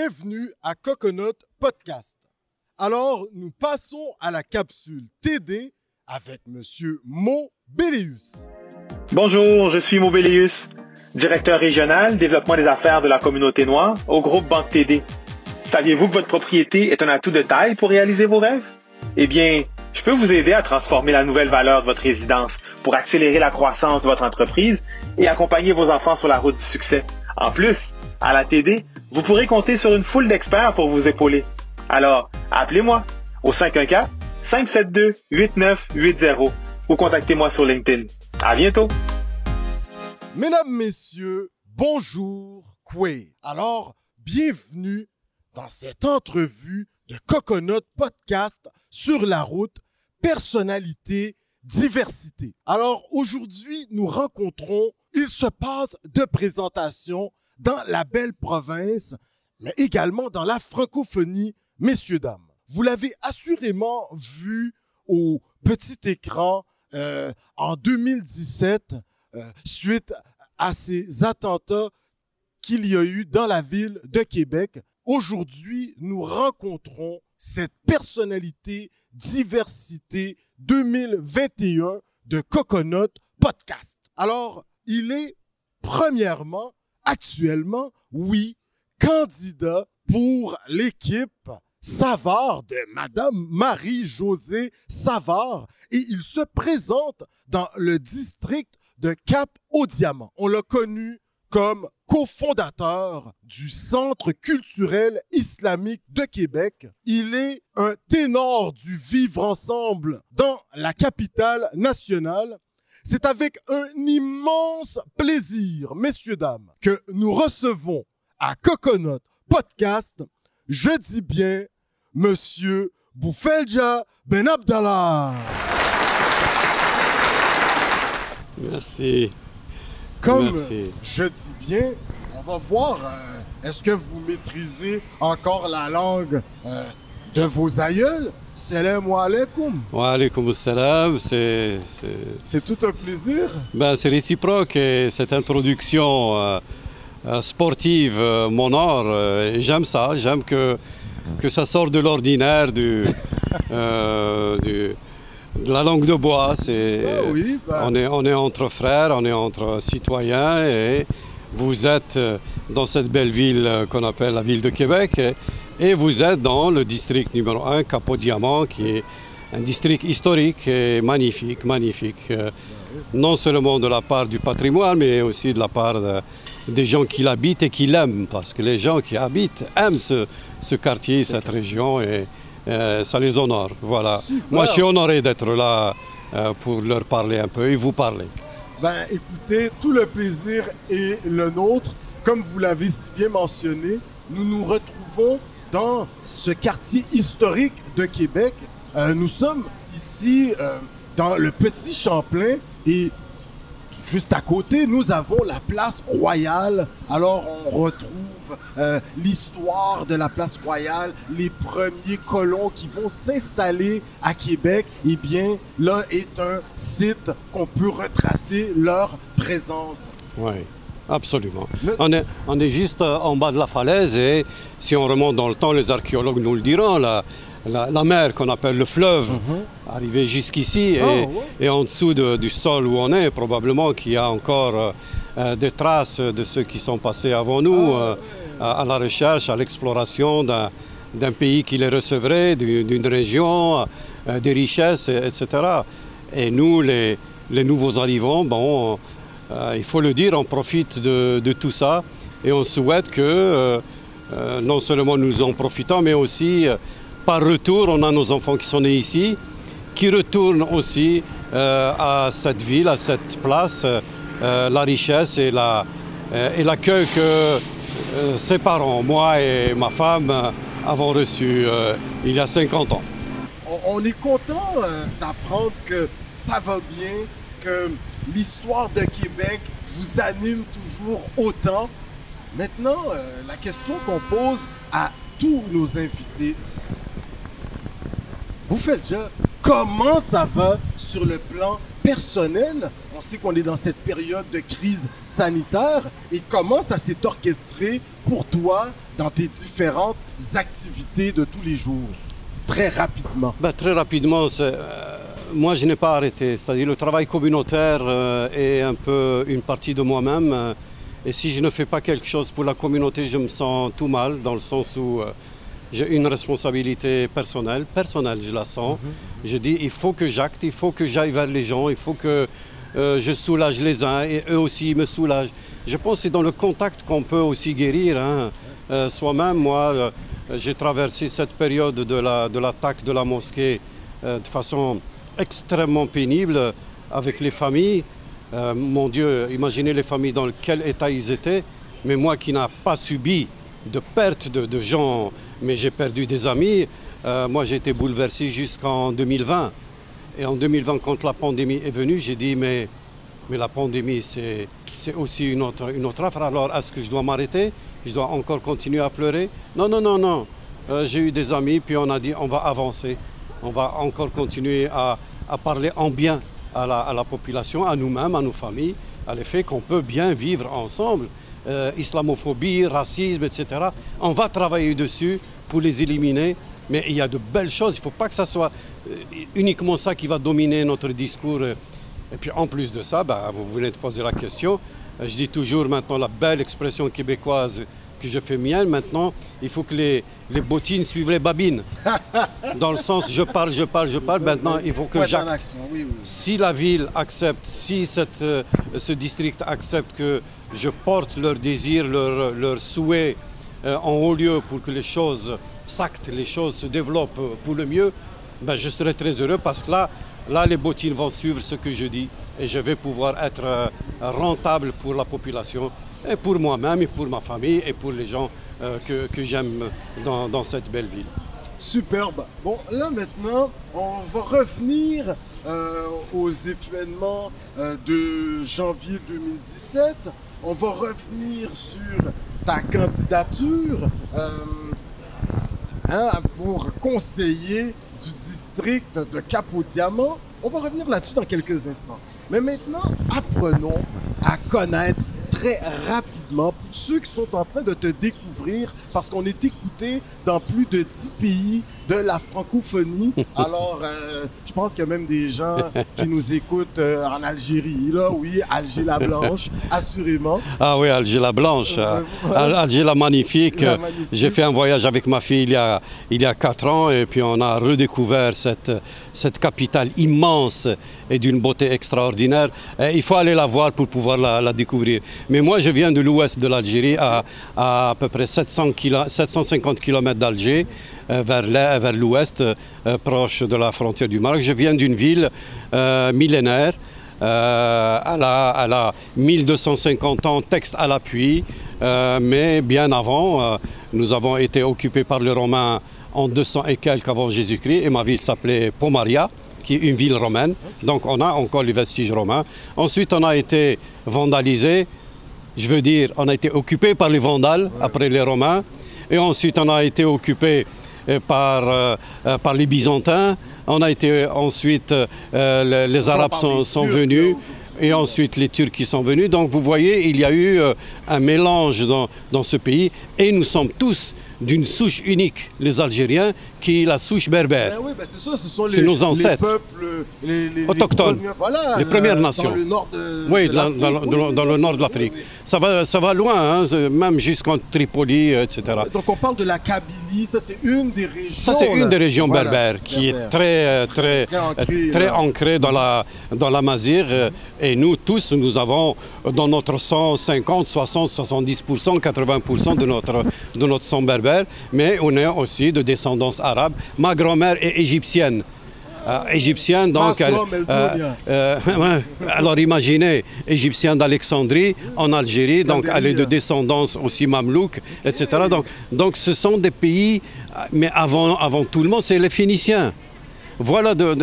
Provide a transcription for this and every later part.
bienvenue à Coconut Podcast. Alors, nous passons à la capsule TD avec Monsieur Mo Bélius. Bonjour, je suis Mo Bélius, directeur régional développement des affaires de la communauté noire au groupe Banque TD. Saviez-vous que votre propriété est un atout de taille pour réaliser vos rêves? Eh bien, je peux vous aider à transformer la nouvelle valeur de votre résidence pour accélérer la croissance de votre entreprise et accompagner vos enfants sur la route du succès. En plus, à la TD, vous pourrez compter sur une foule d'experts pour vous épauler. Alors, appelez-moi au 514-572-8980 ou contactez-moi sur LinkedIn. À bientôt! Mesdames, Messieurs, bonjour. Alors, bienvenue dans cette entrevue de Coconut Podcast sur la route personnalité, diversité. Alors aujourd'hui, nous rencontrons, il se passe de présentations dans la belle province, mais également dans la francophonie, messieurs, dames. Vous l'avez assurément vu au petit écran euh, en 2017, euh, suite à ces attentats qu'il y a eu dans la ville de Québec. Aujourd'hui, nous rencontrons cette personnalité diversité 2021 de Coconut Podcast. Alors, il est premièrement, actuellement, oui, candidat pour l'équipe Savard de Madame Marie-Josée Savard et il se présente dans le district de Cap-au-Diamant. On l'a connu comme cofondateur du Centre culturel islamique de Québec. Il est un ténor du vivre ensemble dans la capitale nationale. C'est avec un immense plaisir, messieurs, dames, que nous recevons à Coconut Podcast, je dis bien, monsieur Boufelja Ben Abdallah. Merci. Comme Merci. je dis bien, on va voir, euh, est-ce que vous maîtrisez encore la langue euh, de vos aïeuls? Salam alaikum. Wa alaykoum salam, c'est tout un plaisir. ben, c'est réciproque et cette introduction euh, euh, sportive euh, m'honore. euh, j'aime ça, j'aime que, que ça sort de l'ordinaire, du, euh, du- de la langue de bois. C'est, Ah oui, ben, on, est, on est entre frères, on est entre citoyens et vous êtes dans cette belle ville qu'on appelle la ville de Québec et, et vous êtes dans le district numéro 1, Capot-Diamant, qui est un district historique et magnifique, magnifique. euh, non seulement de la part du patrimoine, mais aussi de la part de- des gens qui l'habitent et qui l'aiment, parce que les gens qui habitent aiment ce, ce quartier, cette région, et euh, ça les honore. Voilà. Super. Moi, je suis honoré d'être là euh, pour leur parler un peu et vous parler. ben, écoutez, tout le plaisir est le nôtre. Comme vous l'avez si bien mentionné, nous nous retrouvons dans ce quartier historique de Québec. Euh, nous sommes ici euh, dans le Petit Champlain et juste à côté, nous avons la place royale. Alors, on retrouve euh, l'histoire de la place royale, les premiers colons qui vont s'installer à Québec. Eh bien, là est un site qu'on peut retracer leur présence. Absolument. On, est, on est juste euh, en bas de la falaise et si on remonte dans le temps, les archéologues nous le diront, la, la, la mer qu'on appelle le fleuve, arrivé jusqu'ici et, Oh, ouais. et en dessous de- du sol où on est, probablement qu'il y a encore euh, euh, des traces de ceux qui sont passés avant nous Ah, euh, à, à la recherche, à l'exploration d'un d'un pays qui les recevrait, du- d'une région, euh, des richesses, et- etc. Et nous, les, les nouveaux arrivants, bon, il faut le dire, on profite de, tout ça et on souhaite que euh, euh, non seulement nous en profitons, mais aussi euh, par retour, on a nos enfants qui sont nés ici, qui retournent aussi euh, à cette ville, à cette place, euh, euh, la richesse et la- euh, et l'accueil que euh, ses parents, moi et ma femme, euh, avons reçu euh, il y a 50 ans. On, est content euh, d'apprendre que ça va bien, que l'histoire de Québec vous anime toujours autant. Maintenant, euh, la question qu'on pose à tous nos invités. Vous faites déjà, comment ça va sur le plan personnel? On sait qu'on est dans cette période de crise sanitaire. Et comment ça s'est orchestré pour toi dans tes différentes activités de tous les jours? Très rapidement. Ben, très rapidement, euh, moi je n'ai pas arrêté. C'est-à-dire le travail communautaire euh, est un peu une partie de moi-même. Euh, et si je ne fais pas quelque chose pour la communauté, je me sens tout mal, dans le sens où j'ai une responsabilité personnelle, personnelle je la sens. Mhm. Je dis, il faut que j'acte, il faut que j'aille vers les gens, il faut que euh, je soulage les uns et eux aussi me soulagent. Je pense que c'est dans le contact qu'on peut aussi guérir. Hein. Euh, soi-même, moi, euh, j'ai traversé cette période de, la, de l'attaque de la mosquée de façon extrêmement pénible avec les familles. mon Dieu, imaginez les familles dans quel état ils étaient. Mais moi qui n'ai pas subi de perte de, gens, mais j'ai perdu des amis. Euh, moi, j'ai été bouleversé jusqu'en 2020. Et en 2020, quand la pandémie est venue, j'ai dit, mais, la pandémie, c'est, aussi une autre, une affaire. Alors, est-ce que je dois m'arrêter? Je dois encore continuer à pleurer? Non, non, non, non. Euh, j'ai eu des amis, puis on a dit, on va avancer. On va encore continuer à, parler en bien à la, à la population, à nous-mêmes, à nos familles, à l'effet qu'on peut bien vivre ensemble. Euh, islamophobie, racisme, etc. On va travailler dessus pour les éliminer. Mais il y a de belles choses. Il ne faut pas que ce soit euh, uniquement ça qui va dominer notre discours. Et puis en plus de ça, bah, vous venez de poser la question. Euh, je dis toujours maintenant la belle expression québécoise que je fais mienne. Maintenant, il faut que les, les bottines suivent les babines. Dans le sens, je parle, je parle, je parle. Maintenant, il faut que j'acte. Si la ville accepte, si cette, euh, ce district accepte que je porte leurs désirs, leurs leur souhaits euh, en haut lieu pour que les choses s'actent, les choses se développent pour le mieux, ben, je serai très heureux parce que là, là, les bottines vont suivre ce que je dis et je vais pouvoir être euh, rentable pour la population et pour moi-même et pour ma famille et pour les gens euh, que, que j'aime dans, cette belle ville. Superbe. Bon, là maintenant, on va revenir euh, aux événements euh, de janvier 2017. On va revenir sur ta candidature hein, pour conseiller du district de Cap-au-Diamant. On va revenir là-dessus dans quelques instants. Mais maintenant, apprenons à connaître très rapidement. Pour ceux qui sont en train de te découvrir parce qu'on est écouté dans plus de 10 pays de la francophonie. Alors, euh, je pense qu'il y a même des gens qui nous écoutent euh, en Algérie. Là, oui, Alger la Blanche, assurément. Ah oui, Alger la Blanche, euh, Alger la magnifique. J'ai fait un voyage avec ma fille il y, a, il y a 4 ans et puis on a redécouvert cette, cette capitale immense et d'une beauté extraordinaire. il faut aller la voir pour pouvoir la, la découvrir. Mais moi, je viens de l'ouest de l'Algérie, à, à, peu près 700 750 km d'Alger. Euh, vers l'ouest, euh, proche de la frontière du Maroc. Je viens d'une ville euh, millénaire. elle, a, 1250 ans, texte à l'appui, mais bien avant, nous avons été occupés par les Romains en 200 et quelques avant Jésus-Christ, et ma ville s'appelait Pomaria, qui est une ville romaine. Donc on a encore les vestiges romains. Ensuite, on a été vandalisé. Je veux dire, on a été occupé par les Vandales après les Romains. Et ensuite, on a été occupé par, euh, euh, par les Byzantins. On a été ensuite, euh, les, Arabes sont, sont venus et ensuite les Turcs qui sont venus. Donc vous voyez, il y a eu un mélange dans, dans ce pays et nous sommes tous d'une souche unique, les Algériens, qui est la souche berbère. Eh oui, ben c'est ça, ce sont les, nos ancêtres. les peuples les, les autochtones, les, voilà, les premières nations. Dans le nord de, oui, de dans, dans, dans, le nord de l'Afrique. Ça, va, ça va loin, hein, même jusqu'en Tripoli, etc. Donc on parle de la Kabylie, ça c'est une des régions. Ça c'est une des régions berbères qui est très, très, très, ancrée, dans la, dans la Mazire. Et nous tous, nous avons dans notre sang 50, 60, 70%, 80% de notre, de notre sang berbère mais on est aussi de descendance arabe. Ma grand-mère est égyptienne. Euh, égyptienne, donc. Elle, euh, euh, alors imaginez, égyptienne d'Alexandrie, en Algérie, donc elle est de descendance aussi mamelouk, etc. Donc, donc ce sont des pays, mais avant, avant tout le monde, c'est les Phéniciens. Voilà, de,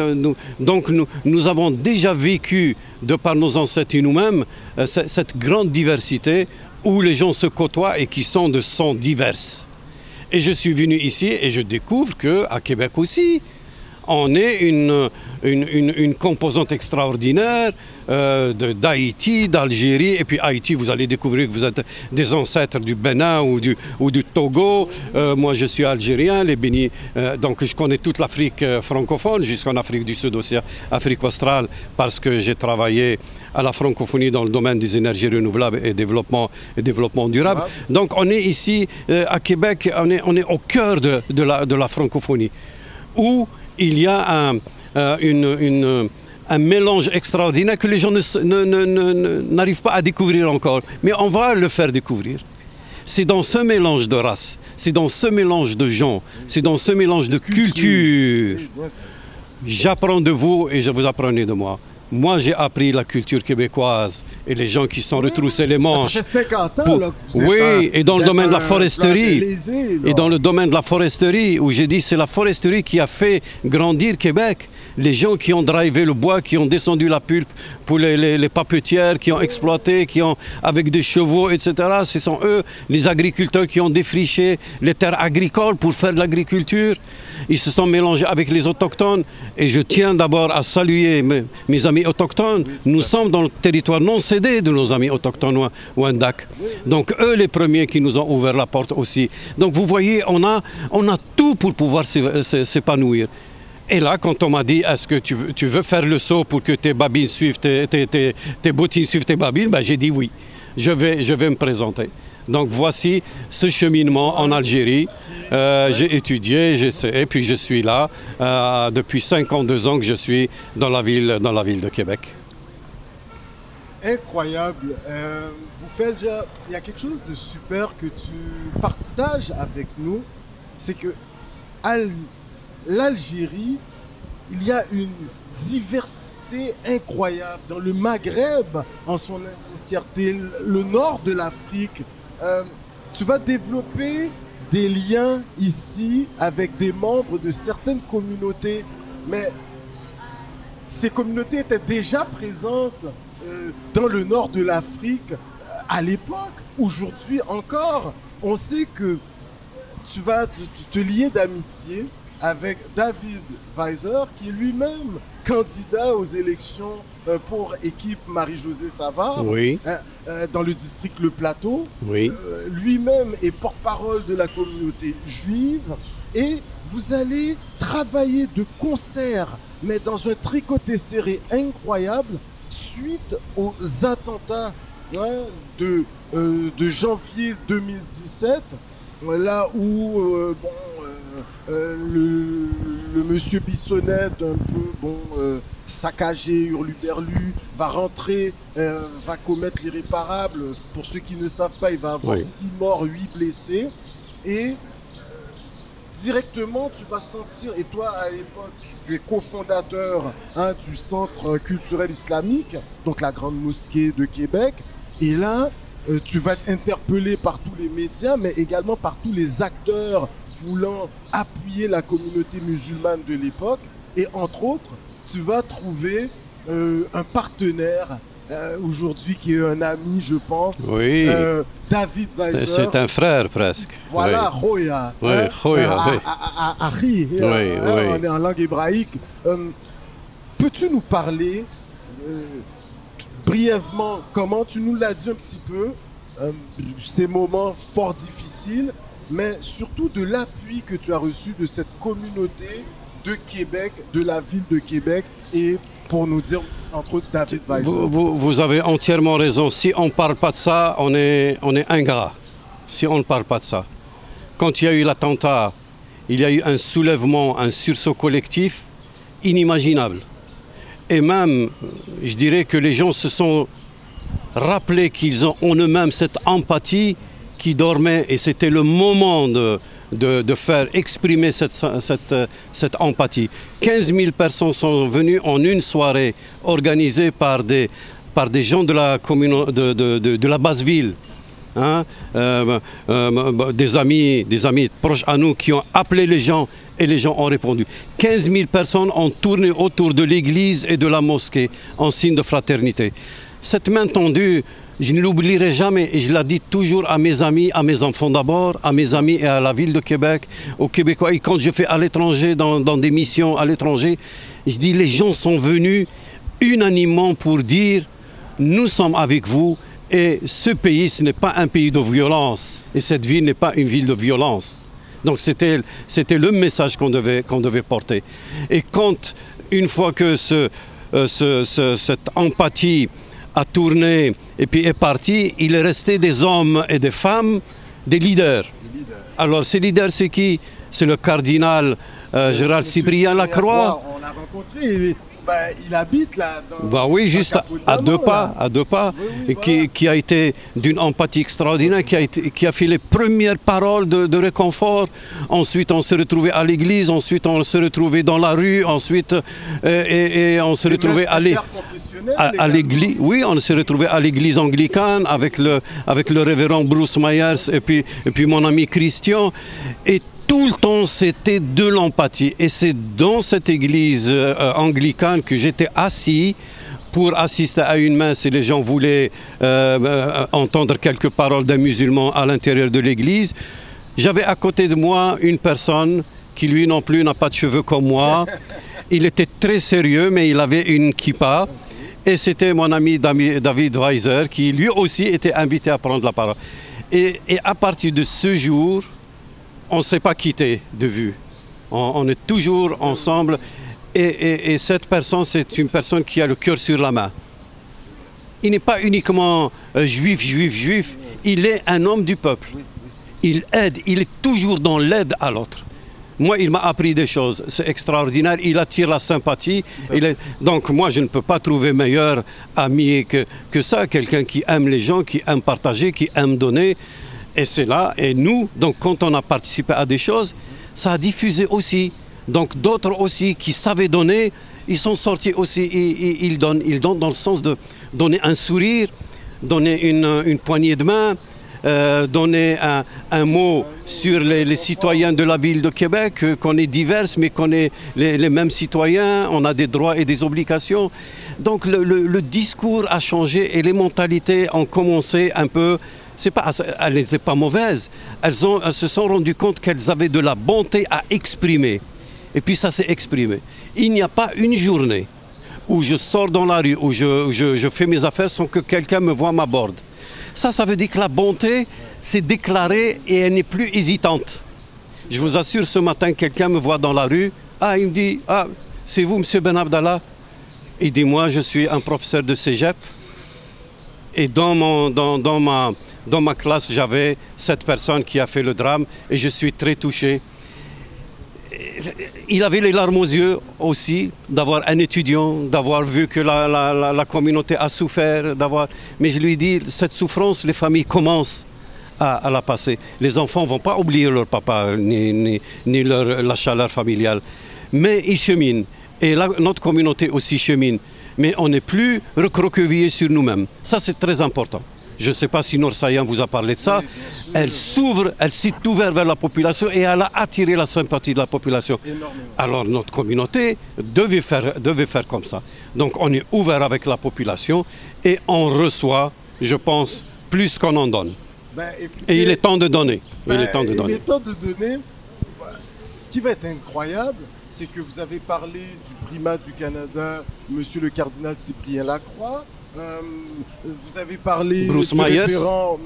donc nous, nous, avons déjà vécu, de par nos ancêtres et nous-mêmes, cette grande diversité où les gens se côtoient et qui sont de sons divers. Et je suis venu ici et je découvre qu'à Québec aussi, on est une, une, composante extraordinaire euh, d'Haïti, d'Algérie. Et puis Haïti, vous allez découvrir que vous êtes des ancêtres du Bénin ou du, ou du Togo. Euh, moi, je suis algérien, les Bénis. Euh, donc, je connais toute l'Afrique francophone, jusqu'en Afrique du Sud aussi, Afrique australe, parce que j'ai travaillé à la francophonie dans le domaine des énergies renouvelables et développement, et développement durable. Donc, on est ici, à Québec, on est, on est au cœur de, de, la, de la francophonie, où il y a un une, un mélange extraordinaire que les gens n'arrivent pas à découvrir encore. Mais on va le faire découvrir. C'est dans ce mélange de races, c'est dans ce mélange de gens, c'est dans ce mélange de culture. J'apprends de vous et je vous apprenez de moi. Moi, j'ai appris la culture québécoise et les gens qui sont retroussés les manches. Ça fait 50 ans là, que vous Oui, et dans le domaine de la foresterie. Et dans le domaine de la foresterie, où j'ai dit c'est la foresterie qui a fait grandir Québec les gens qui ont drivé le bois, qui ont descendu la pulpe pour les, papetières, qui ont exploité, qui ont avec des chevaux, etc. Ce sont eux, les agriculteurs, qui ont défriché les terres agricoles pour faire de l'agriculture. Ils se sont mélangés avec les autochtones. Et je tiens d'abord à saluer mes, amis autochtones. Nous sommes dans le territoire non cédé de nos amis autochtones Wendak. Donc eux les premiers qui nous ont ouvert la porte aussi. Donc vous voyez, on a, on a tout pour pouvoir s'épanouir. Et là, quand on m'a dit, est-ce que tu, veux faire le saut pour que tes babines suivent, tes, tes, bottines suivent tes babines, ben, j'ai dit oui, je vais, je vais me présenter. Donc voici ce cheminement en Algérie. Euh, j'ai étudié, et puis je suis là euh, depuis 52 ans que je suis dans la ville, de Québec. Incroyable. Euh, il y a quelque chose de super que tu partages avec nous, c'est que l'Algérie, il y a une diversité incroyable. Dans le Maghreb, en son entièreté, le nord de l'Afrique, euh, tu vas développer des liens ici avec des membres de certaines communautés. Mais ces communautés étaient déjà présentes euh, dans le nord de l'Afrique euh, à l'époque. Aujourd'hui encore, on sait que tu vas te lier d'amitié avec David Weiser, qui est lui-même candidat aux élections pour équipe Marie-Josée Savard oui. Euh, euh, dans le district Le Plateau. Oui. lui-même est porte-parole de la communauté juive. Et vous allez travailler de concert, mais dans un tricoté serré incroyable, suite aux attentats hein, de, de janvier 2017, là où bon, euh, le, monsieur Bissonnette, un peu bon, euh, saccagé, hurluberlu, va rentrer, euh, va commettre l'irréparable. Pour ceux qui ne savent pas, il va avoir six morts, huit blessés. Et directement, tu vas sentir, et toi à l'époque, tu es cofondateur hein, du Centre culturel islamique, donc la Grande Mosquée de Québec. Et là, tu vas être interpellé par tous les médias, mais également par tous les acteurs voulant appuyer la communauté musulmane de l'époque. Et entre autres, tu vas trouver euh, un partenaire euh, aujourd'hui qui est un ami, je pense. Oui. Euh, David Weiser. C'est un frère presque. Voilà, Roya. Oui, hein, Roya. oui. oui, oui. On est en langue hébraïque. Peux-tu nous parler brièvement comment tu nous l'as dit un petit peu ces moments fort difficiles mais surtout de l'appui que tu as reçu de cette communauté de Québec, de la ville de Québec, et pour nous dire, entre autres, David Weiser. Vous, avez entièrement raison. Si on ne parle pas de ça, on est, on est ingrat. Si on ne parle pas de ça. Quand il y a eu l'attentat, il y a eu un soulèvement, un sursaut collectif inimaginable. Et même, je dirais que les gens se sont rappelés qu'ils ont en eux-mêmes cette empathie qui dormaient et c'était le moment de, de, faire exprimer cette, cette, cette, empathie. 15 000 personnes sont venues en une soirée organisée par des, par des gens de la, de, de, de, la basse ville. Hein? Euh, euh, des, amis, des amis proches à nous qui ont appelé les gens et les gens ont répondu. 15 000 personnes ont tourné autour de l'église et de la mosquée en signe de fraternité. Cette main tendue, Je ne l'oublierai jamais et je l'ai dit toujours à mes amis, à mes enfants d'abord, à mes amis et à la ville de Québec, aux Québécois. Et quand je fais à l'étranger, dans, des missions à l'étranger, je dis les gens sont venus unanimement pour dire nous sommes avec vous et ce pays, ce n'est pas un pays de violence et cette ville n'est pas une ville de violence. Donc c'était, c'était le message qu'on devait, qu'on devait porter. Et quand, une fois que euh, ce- ce- cette empathie a tourné et puis est partie, il est resté des hommes et des femmes, des leaders. Alors ces leaders, c'est qui? C'est le cardinal euh, Gérard Monsieur Cyprien Lacroix. On l'a rencontré. Ben, il habite là. Dans, Bah oui, juste à, deux pas, là. à deux pas, Oui, oui, et qui, voilà. qui a été d'une empathie extraordinaire, qui a, été, qui a fait les premières paroles de, de réconfort. Ensuite, on s'est retrouvé à l'église, ensuite, on s'est retrouvé dans la rue, ensuite, euh, et, et on s'est retrouvé à l'église. Oui, on s'est retrouvé à l'église anglicane avec le, avec le révérend Bruce Myers et puis, et puis mon ami Christian. Et tout le temps, c'était de l'empathie. Et c'est dans cette église euh, anglicane que j'étais assis pour assister à une messe et les gens voulaient euh, euh, entendre quelques paroles d'un musulman à l'intérieur de l'église. J'avais à côté de moi une personne qui lui non plus n'a pas de cheveux comme moi. Il était très sérieux, mais il avait une kippa. Et c'était mon ami David Weiser qui lui aussi était invité à prendre la parole. Et, et à partir de ce jour, on ne s'est pas quitté de vue. On, est toujours ensemble. Et, et- et cette personne, c'est une personne qui a le cœur sur la main. Il n'est pas uniquement euh, juif, juif, juif. Il est un homme du peuple. Il aide. Il est toujours dans l'aide à l'autre. Moi, il m'a appris des choses. C'est extraordinaire. Il attire la sympathie. Donc, moi, je ne peux pas trouver meilleur ami que ça. Quelqu'un qui aime les gens, qui aime partager, qui aime donner. Et c'est là. Et nous, donc, quand on a participé à des choses, ça a diffusé aussi. Donc, d'autres aussi qui savaient donner, ils sont sortis aussi. Ils, donnent. Ils donnent dans le sens de donner un sourire, donner une, poignée de main. euh, donner un, mot sur les, citoyens de la ville de Québec, euh, qu'on est divers, mais qu'on est les, mêmes citoyens, on a des droits et des obligations. Donc le discours a changé et les mentalités ont commencé un peu. C'est pas, elles n'étaient pas mauvaises. Elles, ont, elles se sont rendues compte qu'elles avaient de la bonté à exprimer. Et puis ça s'est exprimé. Il n'y a pas une journée où je sors dans la rue, où je, je- je fais mes affaires sans que quelqu'un me voit m'aborde. Ça, ça veut dire que la bonté, c'est déclaré et elle n'est plus hésitante. Je vous assure, ce matin, quelqu'un me voit dans la rue. Ah, il me dit, ah, c'est vous, Monsieur Ben Abdallah? Il dit, moi, je suis un professeur de cégep. Et dans, mon, dans, dans ma, dans ma classe, j'avais cette personne qui a fait le drame et je suis très touché. Il avait les larmes aux yeux aussi d'avoir un étudiant, d'avoir vu que la, communauté a souffert. Mais je lui dis, cette souffrance, les familles commencent à, la passer. Les enfants ne vont pas oublier leur papa ni, leur, la chaleur familiale, mais ils cheminent. Et notre communauté aussi chemine. Mais on n'est plus recroquevillé sur nous-mêmes. Ça, c'est très important. Je ne sais pas si Nour Sayan vous a parlé de ça. Elle s'ouvre, elle s'est ouverte vers la population et elle a attiré la sympathie de la population. Énormément. Alors notre communauté devait faire, devait faire comme ça. Donc on est ouvert avec la population et on reçoit, je pense, plus qu'on en donne. Ben, écoutez, Et il est temps de donner. Il ben, est temps de il donner. est temps de donner. Ce qui va être incroyable, c'est que vous avez parlé du primat du Canada, Monsieur le cardinal Cyprien Lacroix. Euh, vous avez parlé Bruce du Myers.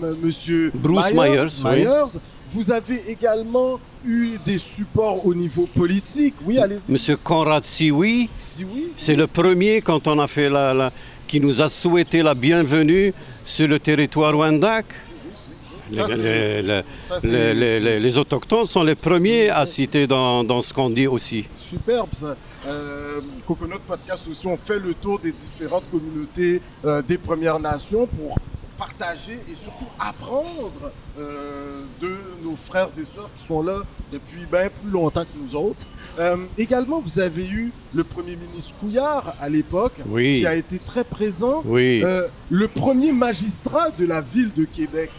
M. Monsieur Bruce Myers. Myers. Vous avez également eu des supports au niveau politique. Oui, allez-y. Monsieur Conrad Sioui, Si oui. c'est le premier quand on a fait la, la- qui nous a souhaité la bienvenue sur le territoire. Ça, Les- les- ça, les- les autochtones sont les premiers à citer dans, dans ce qu'on dit aussi. Superbe ça. Euh, Coconut Podcast aussi, on fait le tour des différentes communautés euh, des Premières Nations pour partager et surtout apprendre euh, de nos frères et sœurs qui sont là depuis bien plus longtemps que nous autres. Euh, également, vous avez eu le Premier ministre Couillard à l'époque, Oui. qui a été très présent. Oui. Euh, le premier magistrat de la ville de Québec.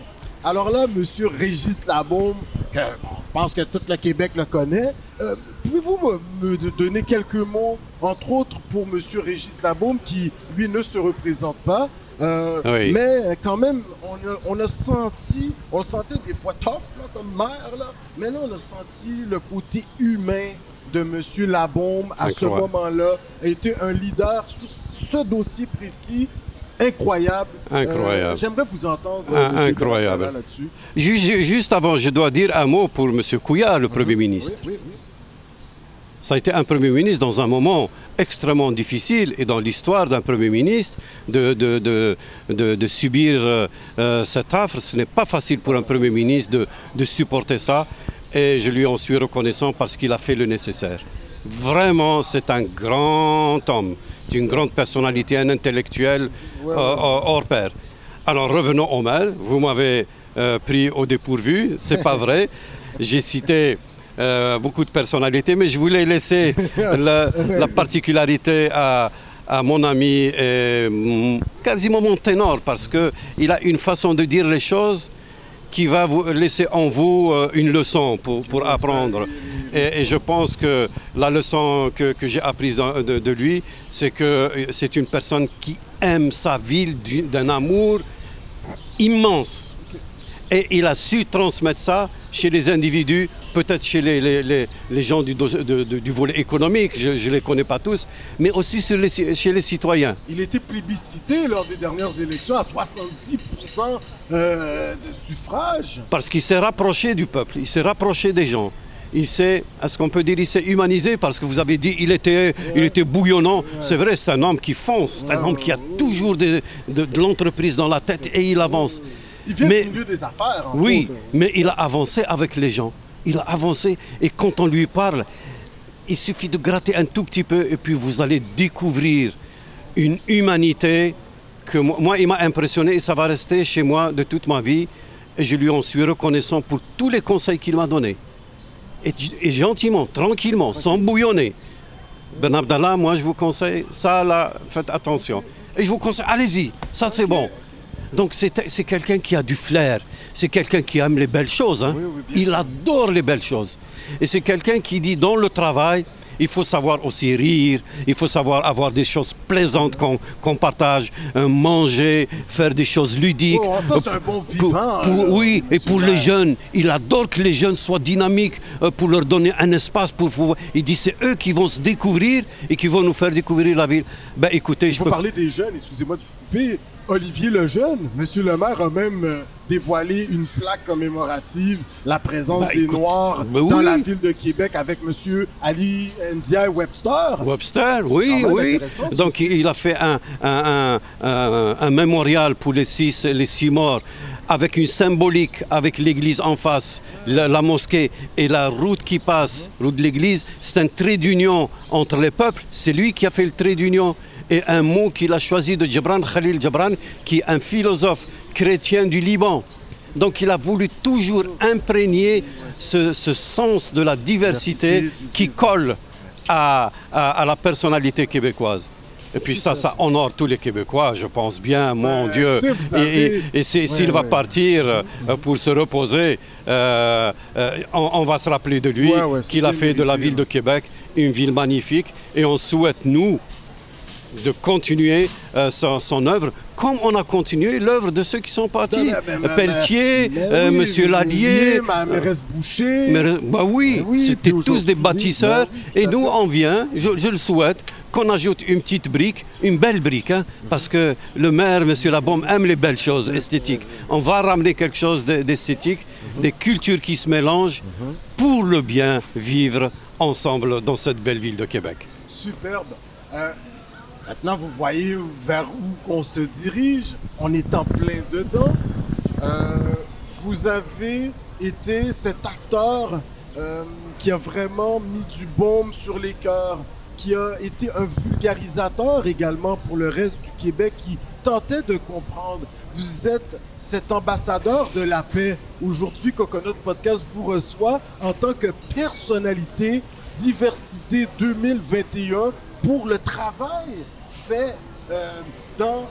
Alors là, Monsieur Régis Labaume, pense que tout le Québec le connaît. Euh, Pouvez-vous me, me donner quelques mots, entre autres pour Monsieur Régis Labaume, qui lui ne se représente pas, Euh, Oui. Mais quand même, on a, on a senti, on le sentait des fois tough là, comme maire, là, mais là, on a senti le côté humain de M. Labombe à ce moment-là, a été un leader sur ce dossier précis. Incroyable. Incroyable. Euh, J'aimerais vous entendre Ah, monsieur incroyable. Là-dessus. Ju- Juste avant, je dois dire un mot pour M. Couillard, le Premier ministre. Oui, oui, oui. Ça a été un Premier ministre dans un moment extrêmement difficile et dans l'histoire d'un Premier ministre de, de, de, de- de subir euh, euh, cet affre. Ce n'est pas facile pour un Premier ministre de supporter ça et je lui en suis reconnaissant parce qu'il a fait le nécessaire. Vraiment, c'est un grand homme, une grande personnalité, un intellectuel Ouais, euh, ouais. hors pair. Alors revenons au maire. Vous m'avez euh, pris au dépourvu, c'est pas vrai. J'ai cité euh, beaucoup de personnalités, mais je voulais laisser la, la particularité à, à mon ami et mm, quasiment mon ténor parce qu'il a une façon de dire les choses qui va vous laisser en vous euh, une leçon pour, pour apprendre. Et, je pense que la leçon que, que j'ai apprise de, lui, c'est que euh, c'est une personne qui aime sa ville du- d'un amour immense. Et il a su transmettre ça chez les individus, peut-être chez les, les- les- les gens du, dos- de- de- du volet économique, je ne les connais pas tous, mais aussi les chez les citoyens. Il était plébiscité lors des dernières élections à 70% euh, de suffrage. Parce qu'il s'est rapproché du peuple, il s'est rapproché des gens. Il s'est, est-ce qu'on peut dire, il s'est humanisé parce que vous avez dit il était, il était bouillonnant. C'est vrai, c'est un homme qui fonce, c'est un Ouais, homme qui a toujours de, de- de l'entreprise dans la tête et il avance. Il vient Mais- du milieu des affaires. en Oui, gros, mais il a avancé avec les gens. Il a avancé et quand on lui parle, il suffit de gratter un tout petit peu et puis vous allez découvrir une humanité que moi, il m'a impressionné et ça va rester chez moi de toute ma vie. Et je lui en suis reconnaissant pour tous les conseils qu'il m'a donnés. Et, et gentiment, tranquillement, sans bouillonner. Ben Abdallah, moi je vous conseille, ça là, faites attention. Et je vous conseille, allez-y, ça c'est bon. Donc c'est quelqu'un qui a du flair, c'est quelqu'un qui aime les belles choses. hein. Oui, oui, bien Il adore les belles choses. Et c'est quelqu'un qui dit dans le travail, il faut savoir aussi rire, il faut savoir avoir des choses plaisantes qu'on partage, euh, manger, faire des choses ludiques. Oh, ça, c'est un bon vivant, pour- là, oui, et pour les jeunes, il adore que les jeunes soient dynamiques euh, pour leur donner un espace pour pouvoir. Il dit c'est eux qui vont se découvrir et qui vont nous faire découvrir la ville. Ben écoutez, je faut peux parler des jeunes, excusez-moi de vous couper. Olivier Lejeune, monsieur le maire a même euh, dévoilé une plaque commémorative, la présence Bah, des écoute, Noirs dans la ville de Québec avec monsieur Ali Ndiaye Webster. Webster, oui, oui. Donc aussi. il a fait un, un- un- un- un mémorial pour les six, les six morts avec une symbolique, avec l'église en face, la, la mosquée et la route qui passe, route de l'église. C'est un trait d'union entre les peuples. C'est lui qui a fait le trait d'union. Et un mot qu'il a choisi de Gibran Khalil Gibran, qui est un philosophe chrétien du Liban. Donc il a voulu toujours imprégner ce, ce sens de la diversité qui colle à, à- à la personnalité québécoise. Et puis ça, ça honore tous les Québécois, je pense bien, mon Ouais, Dieu. Et- s'il Ouais, va ouais. partir euh, pour se reposer, euh, euh, on, on va se rappeler de lui, qu'il a fait de la ville de Québec une ville magnifique. Et on souhaite, nous, de continuer euh, son, son œuvre comme on a continué l'œuvre de ceux qui sont partis. Mais- mais- mais- Pelletier, mais euh, oui, Monsieur Lallier, ma mairesse Boucher. bah oui, c'était tous des bâtisseurs. bah oui, et nous, on vient, je, je le souhaite, qu'on ajoute une petite brique, une belle brique, hein, parce que le maire, M. Labombe, aime les belles choses esthétiques. On va ramener quelque chose de- d'esthétique, des cultures qui se mélangent pour le bien vivre ensemble dans cette belle ville de Québec. Superbe. Euh, maintenant, vous voyez vers où on se dirige. On est en plein dedans. Euh, vous avez été cet acteur euh, qui a vraiment mis du baume sur les cœurs, qui a été un vulgarisateur également pour le reste du Québec, qui tentait de comprendre. Vous êtes cet ambassadeur de la paix. Aujourd'hui, Coconut Podcast vous reçoit en tant que personnalité diversité 2021 pour le travail fait euh, dans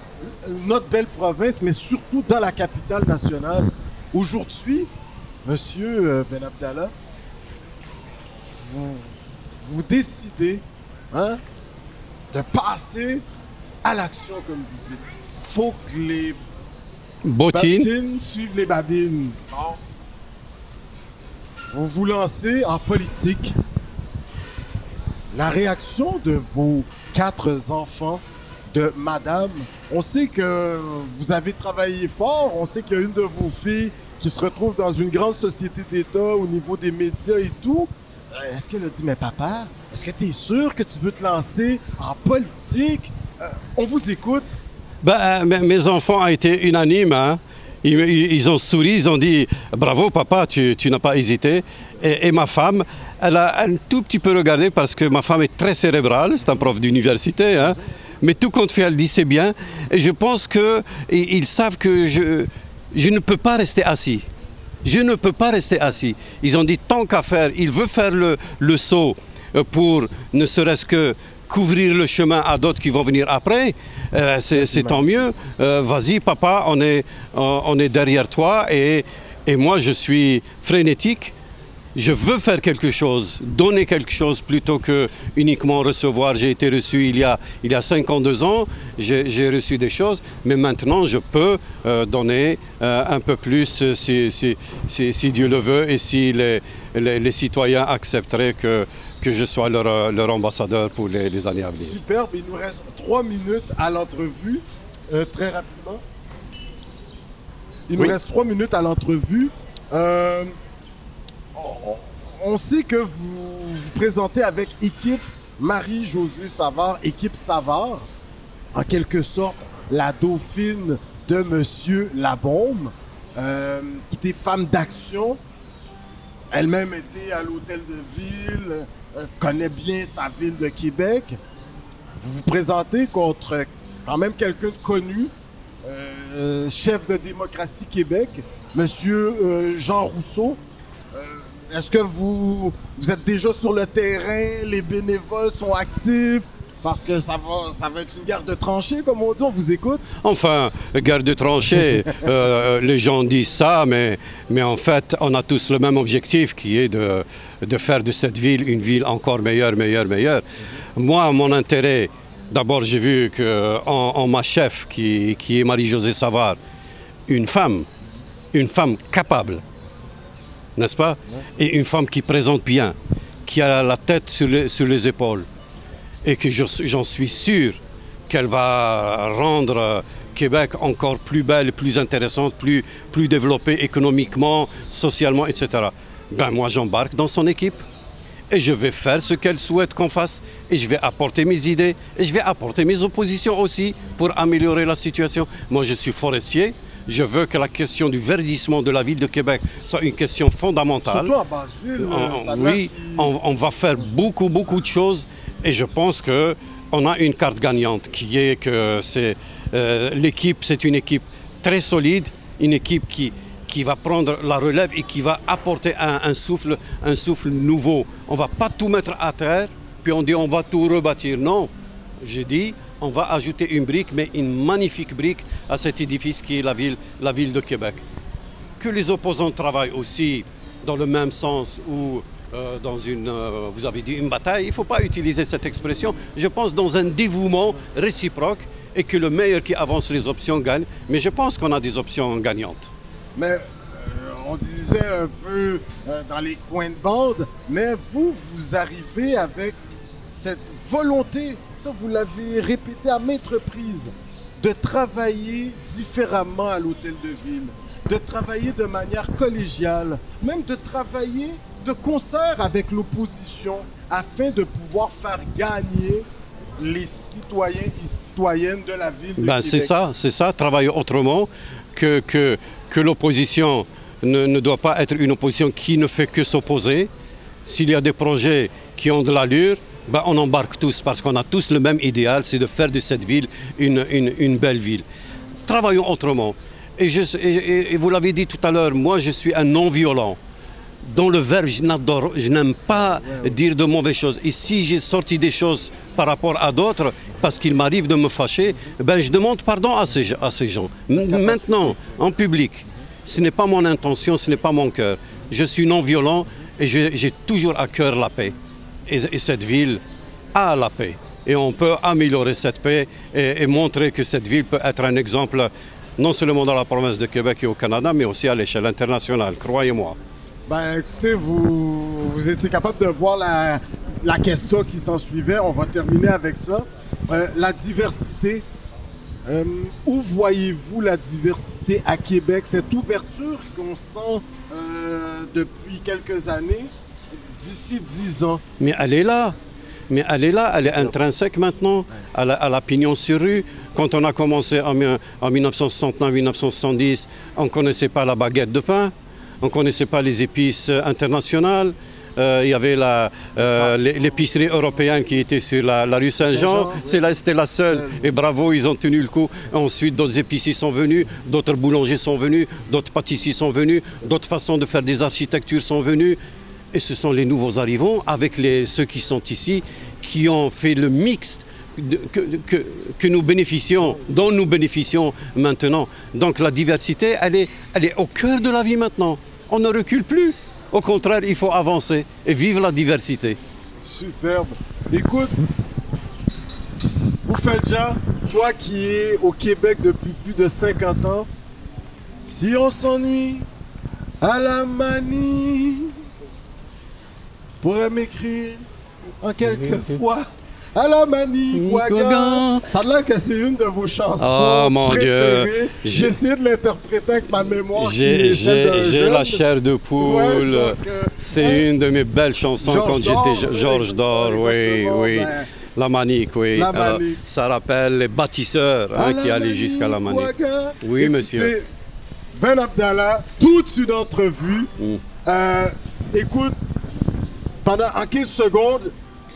notre belle province, mais surtout dans la capitale nationale. Aujourd'hui, Monsieur euh, Ben Abdallah, vous, vous décidez hein, de passer à l'action, comme vous dites. faut que les Bottine. babines suivent les babines. Bon. Vous vous lancez en politique. La réaction de vos quatre enfants, de madame, on sait que vous avez travaillé fort, on sait qu'il y a une de vos filles qui se retrouve dans une grande société d'État au niveau des médias et tout. Euh, Est-ce qu'elle a dit, mais papa, est-ce que tu es sûr que tu veux te lancer en politique? Euh, on vous écoute. Ben, euh, mes- enfants ont été unanimes. hein. Ils, ont souri, ils ont dit bravo papa, tu, n'as pas hésité. Et ma femme, elle a un tout petit peu regardé parce que ma femme est très cérébrale, c'est un prof d'université. hein. Mais tout compte fait, elle dit c'est bien. Et je pense qu'ils ils savent que je, je ne peux pas rester assis. Je ne peux pas rester assis. Ils ont dit tant qu'à faire, il veut faire le, le saut euh, pour ne serait-ce que couvrir le chemin à d'autres qui vont venir après. Euh, c'est tant mieux. Euh, Vas-y, papa, on est, on est derrière toi et, et moi je suis frénétique. Je veux faire quelque chose, donner quelque chose plutôt que uniquement recevoir. J'ai été reçu il y a, il y a 52 ans, j'ai reçu des choses, mais maintenant je peux euh, donner euh, un peu plus euh, si, si- si- si Dieu le veut et si les, les- les citoyens accepteraient que, que je sois leur, leur ambassadeur pour les, les années à venir. Superbe. Il nous reste trois minutes à l'entrevue. Euh, très rapidement. Il nous reste trois minutes à l'entrevue. Euh, on, sait que vous vous présentez avec équipe Marie-Josée Savard, équipe Savard, en quelque sorte la dauphine de Monsieur Labaume. Euh, des femmes d'action, elle-même était à l'hôtel de ville, euh, connaît bien sa ville de Québec. Vous vous présentez contre quand même quelqu'un de connu, euh, chef de démocratie Québec, Monsieur euh, Jean Rousseau. Est-ce que vous, vous êtes déjà sur le terrain, les bénévoles sont actifs? Parce que ça va, ça va être une guerre de tranchées, comme on dit, on vous écoute. Enfin, guerre de tranchées, euh, les gens disent ça, mais, mais en fait, on a tous le même objectif qui est de, de faire de cette ville une ville encore meilleure, meilleure, meilleure. Moi, mon intérêt, d'abord, j'ai vu qu'en en, ma chef, qui, qui est Marie-Josée Savard, une femme, une femme capable, n'est-ce pas? Et une femme qui présente bien, qui a la tête sur les, sur les épaules et que je- j'en suis sûr qu'elle va rendre euh, Québec encore plus belle, plus intéressante, plus, plus développée économiquement, socialement, etc. Ben moi j'embarque dans son équipe et je vais faire ce qu'elle souhaite qu'on fasse et je vais apporter mes idées et je vais apporter mes oppositions aussi pour améliorer la situation. Moi je suis forestier, je veux que la question du verdissement de la ville de Québec soit une question fondamentale. Surtout en Basse-Ville. On- euh, l'air oui, on, on va faire beaucoup, beaucoup de choses et je pense que on a une carte gagnante qui est que c'est euh, l'équipe, c'est une équipe très solide, une équipe qui, qui va prendre la relève et qui va apporter un, un souffle, un souffle nouveau. On va pas tout mettre à terre, puis on dit on va tout rebâtir. Non, j'ai dit on va ajouter une brique, mais une magnifique brique à cet édifice qui est la ville, la ville de Québec que les opposants travaillent aussi dans le même sens ou euh, dans une, euh, vous avez dit une bataille, il ne faut pas utiliser cette expression. Je pense dans un dévouement réciproque et que le meilleur qui avance les options gagne. Mais je pense qu'on a des options gagnantes. Mais euh, on disait un peu dans les coins de bande, mais vous, vous arrivez avec cette volonté, ça vous l'avez répété à maintes reprises, de travailler différemment à l'hôtel de ville, de travailler de manière collégiale, même de travailler de concert avec l'opposition afin de pouvoir faire gagner les citoyens et citoyennes de la ville de Ben, c'est ça, c'est ça, travailler autrement, que, que, que l'opposition ne, ne doit pas être une opposition qui ne fait que s'opposer. S'il y a des projets qui ont de l'allure, ben, on embarque tous parce qu'on a tous le même idéal, c'est de faire de cette ville une, une- une belle ville. Travaillons autrement. Et, je- et- et- et vous l'avez dit tout à l'heure, moi je suis un non-violent. Dans le verbe, je n'adore- je n'aime pas dire de mauvaises choses. Et si j'ai sorti des choses par rapport à d'autres, parce qu'il m'arrive de me fâcher, ben je demande pardon à ces, à ces gens. Maintenant, en public, ce n'est pas mon intention, ce n'est pas mon cœur. Je suis non-violent et j'ai toujours à cœur la paix. Et, et cette ville a la paix. et on peut améliorer cette paix et, montrer que cette ville peut être un exemple non seulement dans la province de Québec et au Canada, mais aussi à l'échelle internationale, croyez-moi. Ben écoutez, vous, vous étiez capable de voir la, la question qui s'en suivait. On va terminer avec ça. Euh, la diversité. Euh, où voyez-vous la diversité à Québec? Cette ouverture qu'on sent euh, depuis quelques années, d'ici dix ans. Mais elle est là. Mais elle est là, elle est intrinsèque maintenant à la, à la pignon sur rue. Quand on a commencé en, mi- en 1969-1970, on ne connaissait pas la baguette de pain, on ne connaissait pas les épices euh, internationales. Euh, il y avait euh, l'é- l'épicerie européenne qui était sur la, la rue Saint-Jean, c'était la seule. Seule. Et bravo, ils ont tenu le coup. Ensuite, d'autres épiciers sont venus, d'autres boulangers sont venus, d'autres pâtissiers sont venus, d'autres façons de faire des architectures sont venues. Et ce sont les nouveaux arrivants, avec les, ceux qui sont ici, qui ont fait le mix de- que, que- nous bénéficions, dont nous bénéficions maintenant. Donc la diversité, elle est, elle est au cœur de la vie maintenant. On ne recule plus. Au contraire, il faut avancer et vivre la diversité. Superbe. Écoute, Boufedja, toi qui es au Québec depuis plus de 50 ans, si on s'ennuie à la manie, pourrait m'écrire en quelques fois à la manie. Ouaga. Ça a l'air que c'est une de vos chansons Oh, mon préférées. Dieu. J'ai essayé de l'interpréter avec ma mémoire. J'ai la chair de poule. Ouais, euh, C'est une de mes belles chansons quand j'étais Georges d'Or, oui, oui. ben, La Manique, oui. La Alors, ça rappelle les bâtisseurs hein, qui la allaient jusqu'à la Manique. Ouaga. Oui, monsieur. Ben Abdallah, toute une entrevue. Mm. Euh, écoute, pendant en 15 secondes,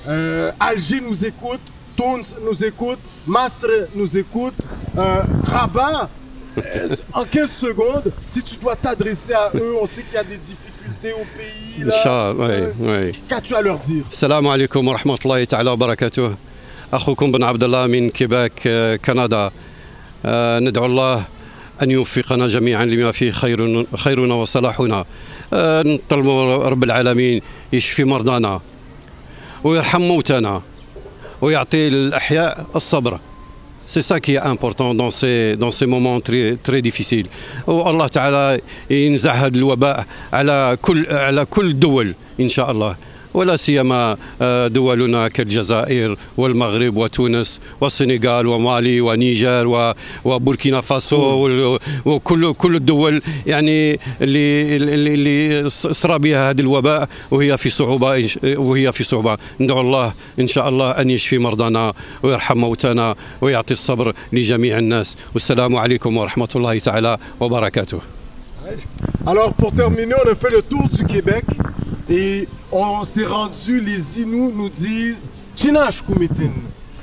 euh, Alger nous écoute, Tounes nous écoute, Masr nous écoute, euh, Rabat. euh, en 15 secondes, si tu dois t'adresser à eux, on sait qu'il y a des difficultés au pays. là. Inch'Allah, oui, Euh, oui. Qu'as-tu à leur dire السلام عليكم ورحمة الله تعالى وبركاته أخوكم بن عبد الله من كيباك آه، كندا آه، ندعو الله أن يوفقنا جميعا لما فيه خير خيرنا وصلاحنا آه، نطلب رب العالمين يشفي مرضانا ويرحم موتانا ويعطي الأحياء الصبر ça qui est important dans ces, dans ces moments très, très difficiles. والله تعالى ينزع هذا الوباء على كل على كل الدول إن شاء الله. ولا سيما آه، دولنا كالجزائر والمغرب وتونس والسنغال ومالي ونيجر وبوركينا فاسو وكل كل الدول يعني اللي اللي, اللي صرا بها هذا الوباء وهي في صعوبة وهي في صعوبة. ندعو الله إن شاء الله أن يشفي مرضانا ويرحم موتانا ويعطي الصبر لجميع الناس. والسلام عليكم ورحمة الله تعالى وبركاته. Alors, pour terminer, on a fait le tour du Québec. Et on s'est rendu, les Inuits nous disent Chinash Kumitin.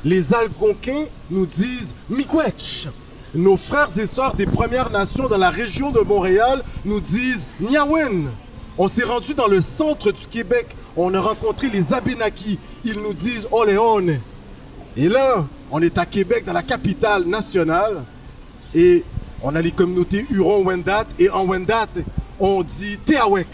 Les Algonquins nous disent Miigwech. Nos frères et sœurs des Premières Nations dans la région de Montréal nous disent Niawen. On s'est rendu dans le centre du Québec. On a rencontré les Abénakis. Ils nous disent Oléone. Et là, on est à Québec, dans la capitale nationale. Et on a les communautés Huron-Wendat. Et en Wendat, on dit Teawek.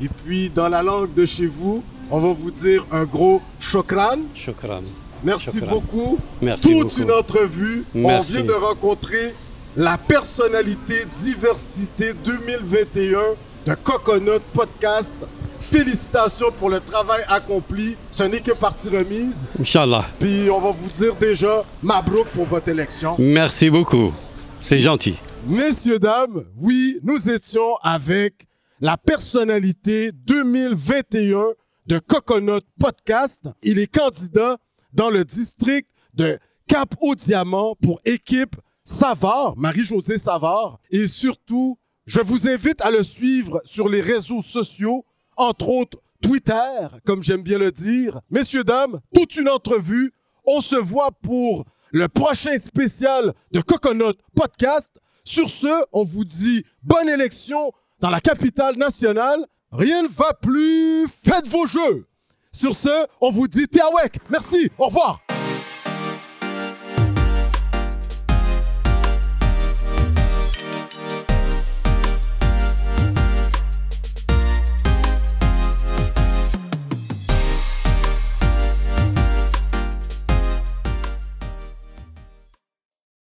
Et puis, dans la langue de chez vous, on va vous dire un gros chokran. Chokran. Merci beaucoup. Merci Toute une entrevue. Merci. On vient de rencontrer la personnalité diversité 2021 de Coconut Podcast. Félicitations pour le travail accompli. Ce n'est que partie remise. Inch'Allah. Puis on va vous dire déjà Mabrouk pour votre élection. Merci beaucoup. C'est gentil. Messieurs, dames, oui, nous étions avec la personnalité 2021 de Coconut Podcast. Il est candidat dans le district de Cap au Diamant pour équipe Savard, Marie-Josée Savard. Et surtout, je vous invite à le suivre sur les réseaux sociaux, entre autres Twitter, comme j'aime bien le dire. Messieurs, dames, toute une entrevue. On se voit pour le prochain spécial de Coconut Podcast. Sur ce, on vous dit bonne élection dans la capitale nationale. Rien ne va plus. Faites vos jeux. Sur ce, on vous dit Tiawek. Merci. Au revoir.